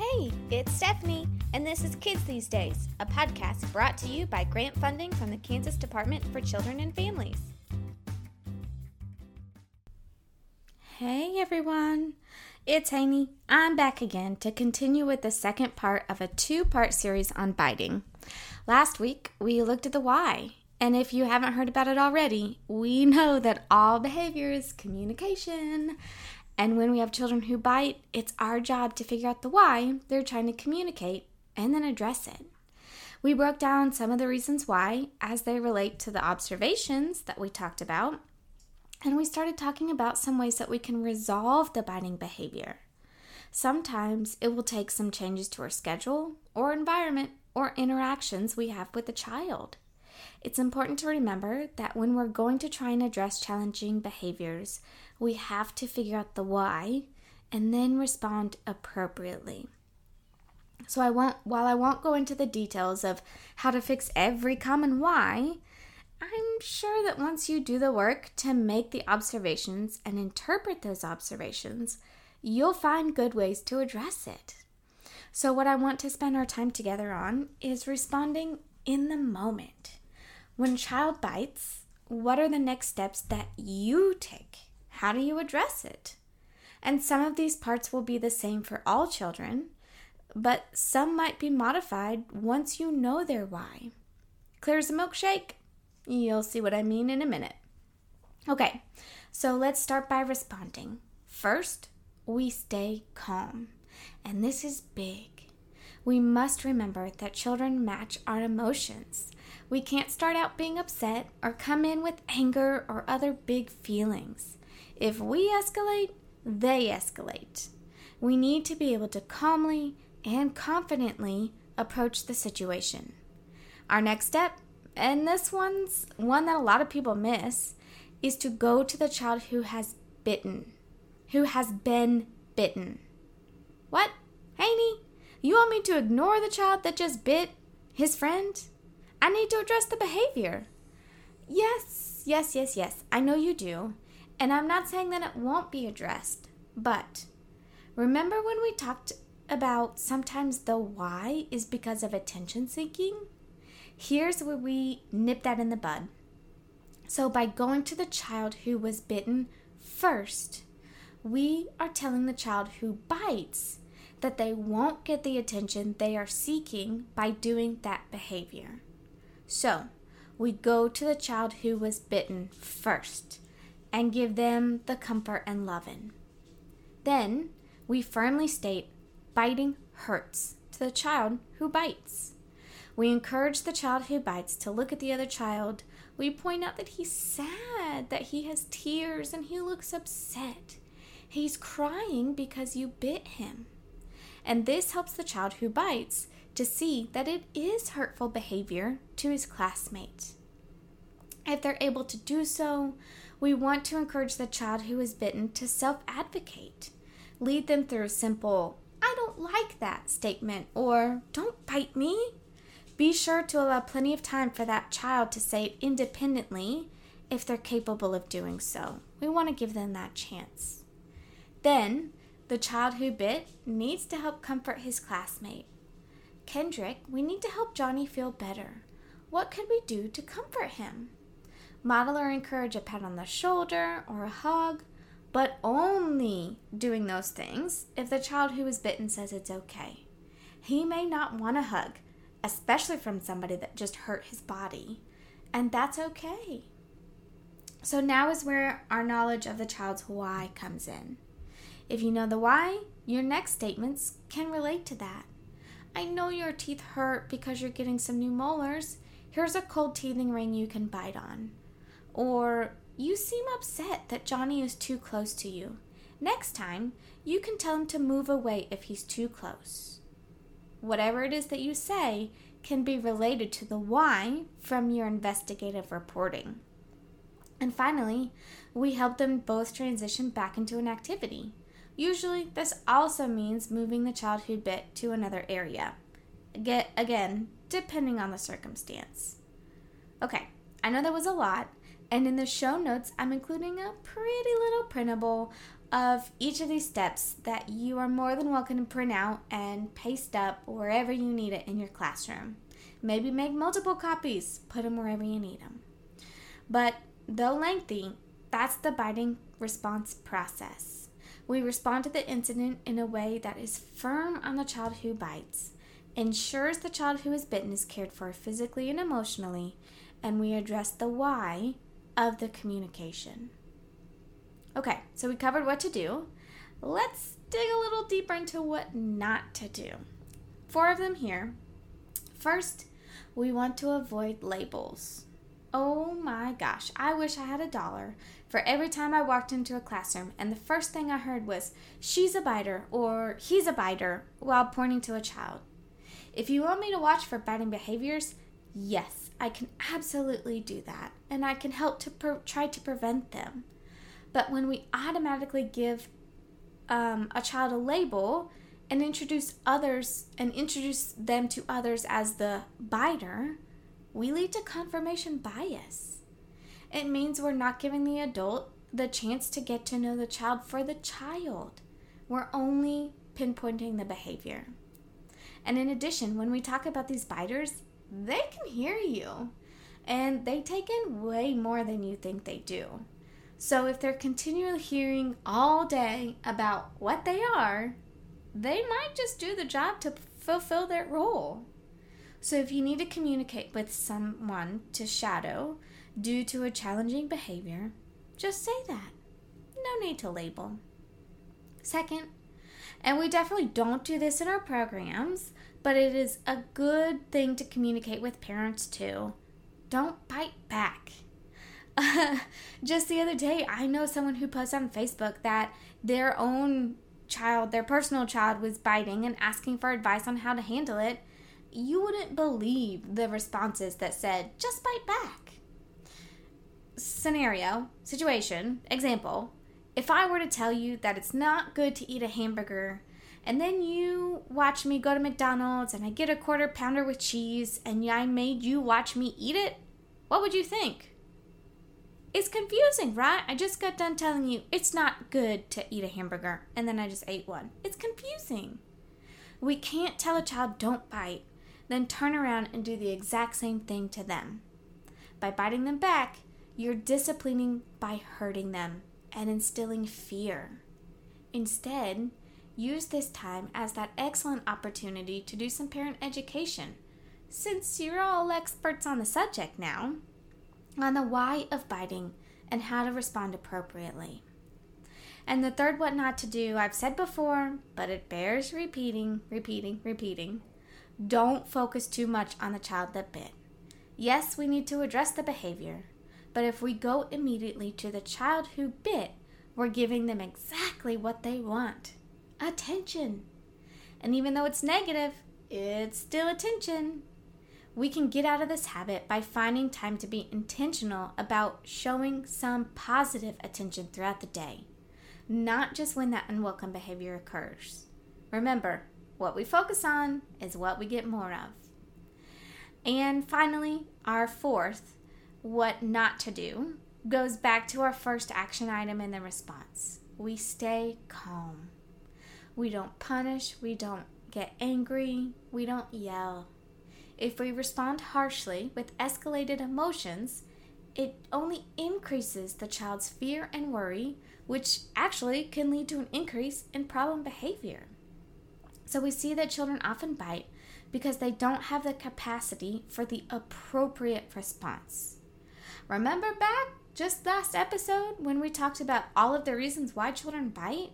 Hey, it's Stephanie, and this is Kids These Days, a podcast brought to you by grant funding from the Kansas Department for Children and Families. Hey everyone, it's Amy. I'm back again to continue with the second part of a two part series on biting. Last week, we looked at the why, and if you haven't heard about it already, we know that all behavior is communication. And when we have children who bite, it's our job to figure out the why they're trying to communicate and then address it. We broke down some of the reasons why as they relate to the observations that we talked about, and we started talking about some ways that we can resolve the biting behavior. Sometimes it will take some changes to our schedule or environment or interactions we have with the child. It's important to remember that when we're going to try and address challenging behaviors, we have to figure out the why and then respond appropriately. So I won't while I won't go into the details of how to fix every common why, I'm sure that once you do the work to make the observations and interpret those observations, you'll find good ways to address it. So, what I want to spend our time together on is responding in the moment. When a child bites, what are the next steps that you take? How do you address it? And some of these parts will be the same for all children, but some might be modified once you know their why. Clear as a milkshake? You'll see what I mean in a minute. Okay, so let's start by responding. First, we stay calm. And this is big. We must remember that children match our emotions. We can't start out being upset or come in with anger or other big feelings. If we escalate, they escalate. We need to be able to calmly and confidently approach the situation. Our next step and this one's one that a lot of people miss, is to go to the child who has bitten, who has been bitten. What? Haney, you want me to ignore the child that just bit his friend? I need to address the behavior. Yes, yes, yes, yes, I know you do. And I'm not saying that it won't be addressed, but remember when we talked about sometimes the why is because of attention seeking? Here's where we nip that in the bud. So, by going to the child who was bitten first, we are telling the child who bites that they won't get the attention they are seeking by doing that behavior. So, we go to the child who was bitten first and give them the comfort and loving. Then, we firmly state biting hurts to the child who bites. We encourage the child who bites to look at the other child. We point out that he's sad, that he has tears, and he looks upset. He's crying because you bit him. And this helps the child who bites to see that it is hurtful behavior to his classmate. If they're able to do so, we want to encourage the child who is bitten to self advocate. Lead them through a simple, I don't like that statement, or don't bite me. Be sure to allow plenty of time for that child to say it independently if they're capable of doing so. We want to give them that chance. Then, the child who bit needs to help comfort his classmate. Kendrick, we need to help Johnny feel better. What could we do to comfort him? Model or encourage a pat on the shoulder or a hug, but only doing those things if the child who is bitten says it's okay. He may not want a hug, especially from somebody that just hurt his body. And that's okay. So now is where our knowledge of the child's why comes in. If you know the why, your next statements can relate to that. I know your teeth hurt because you're getting some new molars. Here's a cold teething ring you can bite on. Or, you seem upset that Johnny is too close to you. Next time, you can tell him to move away if he's too close whatever it is that you say can be related to the why from your investigative reporting. And finally, we help them both transition back into an activity. Usually, this also means moving the childhood bit to another area. Again, depending on the circumstance. Okay, I know that was a lot, and in the show notes, I'm including a pretty little printable of each of these steps that you are more than welcome to print out and paste up wherever you need it in your classroom. Maybe make multiple copies, put them wherever you need them. But though lengthy, that's the biting response process. We respond to the incident in a way that is firm on the child who bites, ensures the child who is bitten is cared for physically and emotionally, and we address the why of the communication. Okay, so we covered what to do. Let's dig a little deeper into what not to do. Four of them here. First, we want to avoid labels. Oh my gosh, I wish I had a dollar for every time I walked into a classroom and the first thing I heard was, she's a biter or he's a biter while pointing to a child. If you want me to watch for biting behaviors, yes, I can absolutely do that and I can help to per- try to prevent them. But when we automatically give um, a child a label and introduce others and introduce them to others as the biter, we lead to confirmation bias. It means we're not giving the adult the chance to get to know the child for the child. We're only pinpointing the behavior. And in addition, when we talk about these biters, they can hear you and they take in way more than you think they do. So if they're continually hearing all day about what they are, they might just do the job to fulfill their role. So if you need to communicate with someone to shadow due to a challenging behavior, just say that. No need to label. Second, and we definitely don't do this in our programs, but it is a good thing to communicate with parents too. Don't bite back. just the other day, I know someone who posted on Facebook that their own child, their personal child, was biting and asking for advice on how to handle it. You wouldn't believe the responses that said, just bite back. Scenario, situation, example. If I were to tell you that it's not good to eat a hamburger, and then you watch me go to McDonald's and I get a quarter pounder with cheese, and I made you watch me eat it, what would you think? It's confusing, right? I just got done telling you it's not good to eat a hamburger, and then I just ate one. It's confusing. We can't tell a child don't bite, then turn around and do the exact same thing to them. By biting them back, you're disciplining by hurting them and instilling fear. Instead, use this time as that excellent opportunity to do some parent education, since you're all experts on the subject now on the why of biting and how to respond appropriately. And the third what not to do, I've said before, but it bears repeating, repeating, repeating. Don't focus too much on the child that bit. Yes, we need to address the behavior, but if we go immediately to the child who bit, we're giving them exactly what they want attention. And even though it's negative, it's still attention. We can get out of this habit by finding time to be intentional about showing some positive attention throughout the day, not just when that unwelcome behavior occurs. Remember, what we focus on is what we get more of. And finally, our fourth, what not to do, goes back to our first action item in the response. We stay calm. We don't punish, we don't get angry, we don't yell, if we respond harshly with escalated emotions, it only increases the child's fear and worry, which actually can lead to an increase in problem behavior. So we see that children often bite because they don't have the capacity for the appropriate response. Remember back just last episode when we talked about all of the reasons why children bite?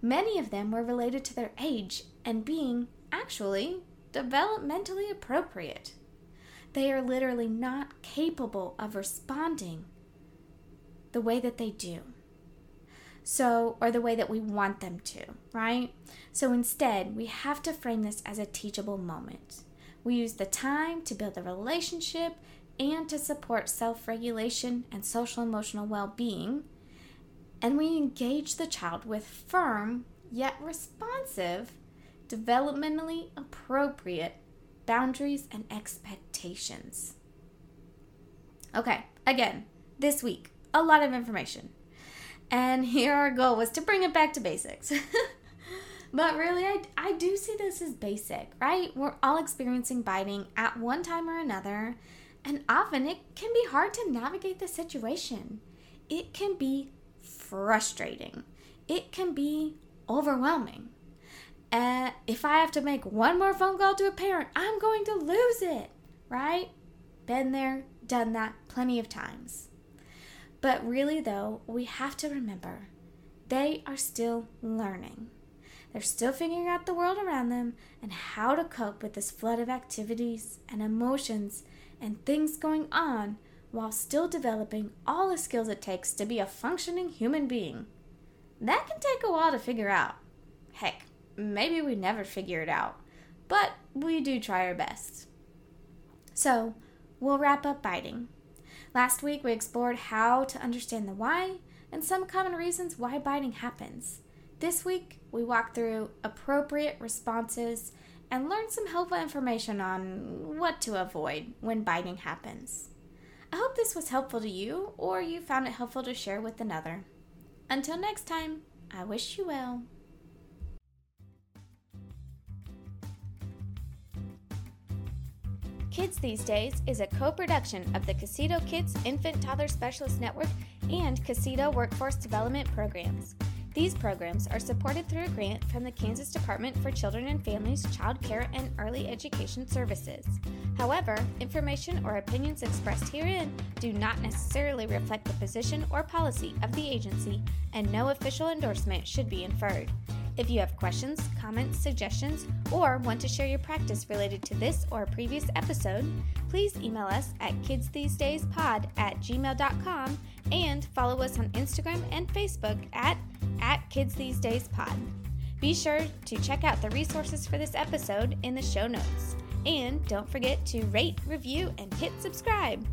Many of them were related to their age and being, actually, developmentally appropriate. They are literally not capable of responding the way that they do. So, or the way that we want them to, right? So instead, we have to frame this as a teachable moment. We use the time to build a relationship and to support self regulation and social emotional well being. And we engage the child with firm yet responsive developmentally appropriate boundaries and expectations. Okay, again, this week, a lot of information. And here our goal was to bring it back to basics. but really, I, I do see this as basic, right? We're all experiencing biting at one time or another, and often it can be hard to navigate the situation. It can be frustrating, it can be overwhelming. Uh, if I have to make one more phone call to a parent, I'm going to lose it, right? Been there, done that plenty of times. But really, though, we have to remember they are still learning. They're still figuring out the world around them and how to cope with this flood of activities and emotions and things going on while still developing all the skills it takes to be a functioning human being. That can take a while to figure out. Heck, maybe we never figure it out, but we do try our best. So, we'll wrap up biting. Last week, we explored how to understand the why and some common reasons why biting happens. This week, we walk through appropriate responses and learn some helpful information on what to avoid when biting happens. I hope this was helpful to you or you found it helpful to share with another. Until next time, I wish you well. Kids These Days is a co production of the Casito Kids Infant Toddler Specialist Network and Casito Workforce Development Programs. These programs are supported through a grant from the Kansas Department for Children and Families Child Care and Early Education Services. However, information or opinions expressed herein do not necessarily reflect the position or policy of the agency, and no official endorsement should be inferred. If you have questions, comments, suggestions, or want to share your practice related to this or previous episode, please email us at kidsthesedayspod at gmail.com and follow us on Instagram and Facebook at, at kidsthesedayspod. Be sure to check out the resources for this episode in the show notes. And don't forget to rate, review, and hit subscribe.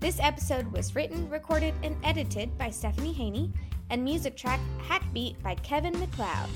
This episode was written, recorded, and edited by Stephanie Haney, and music track Hackbeat by Kevin MacLeod.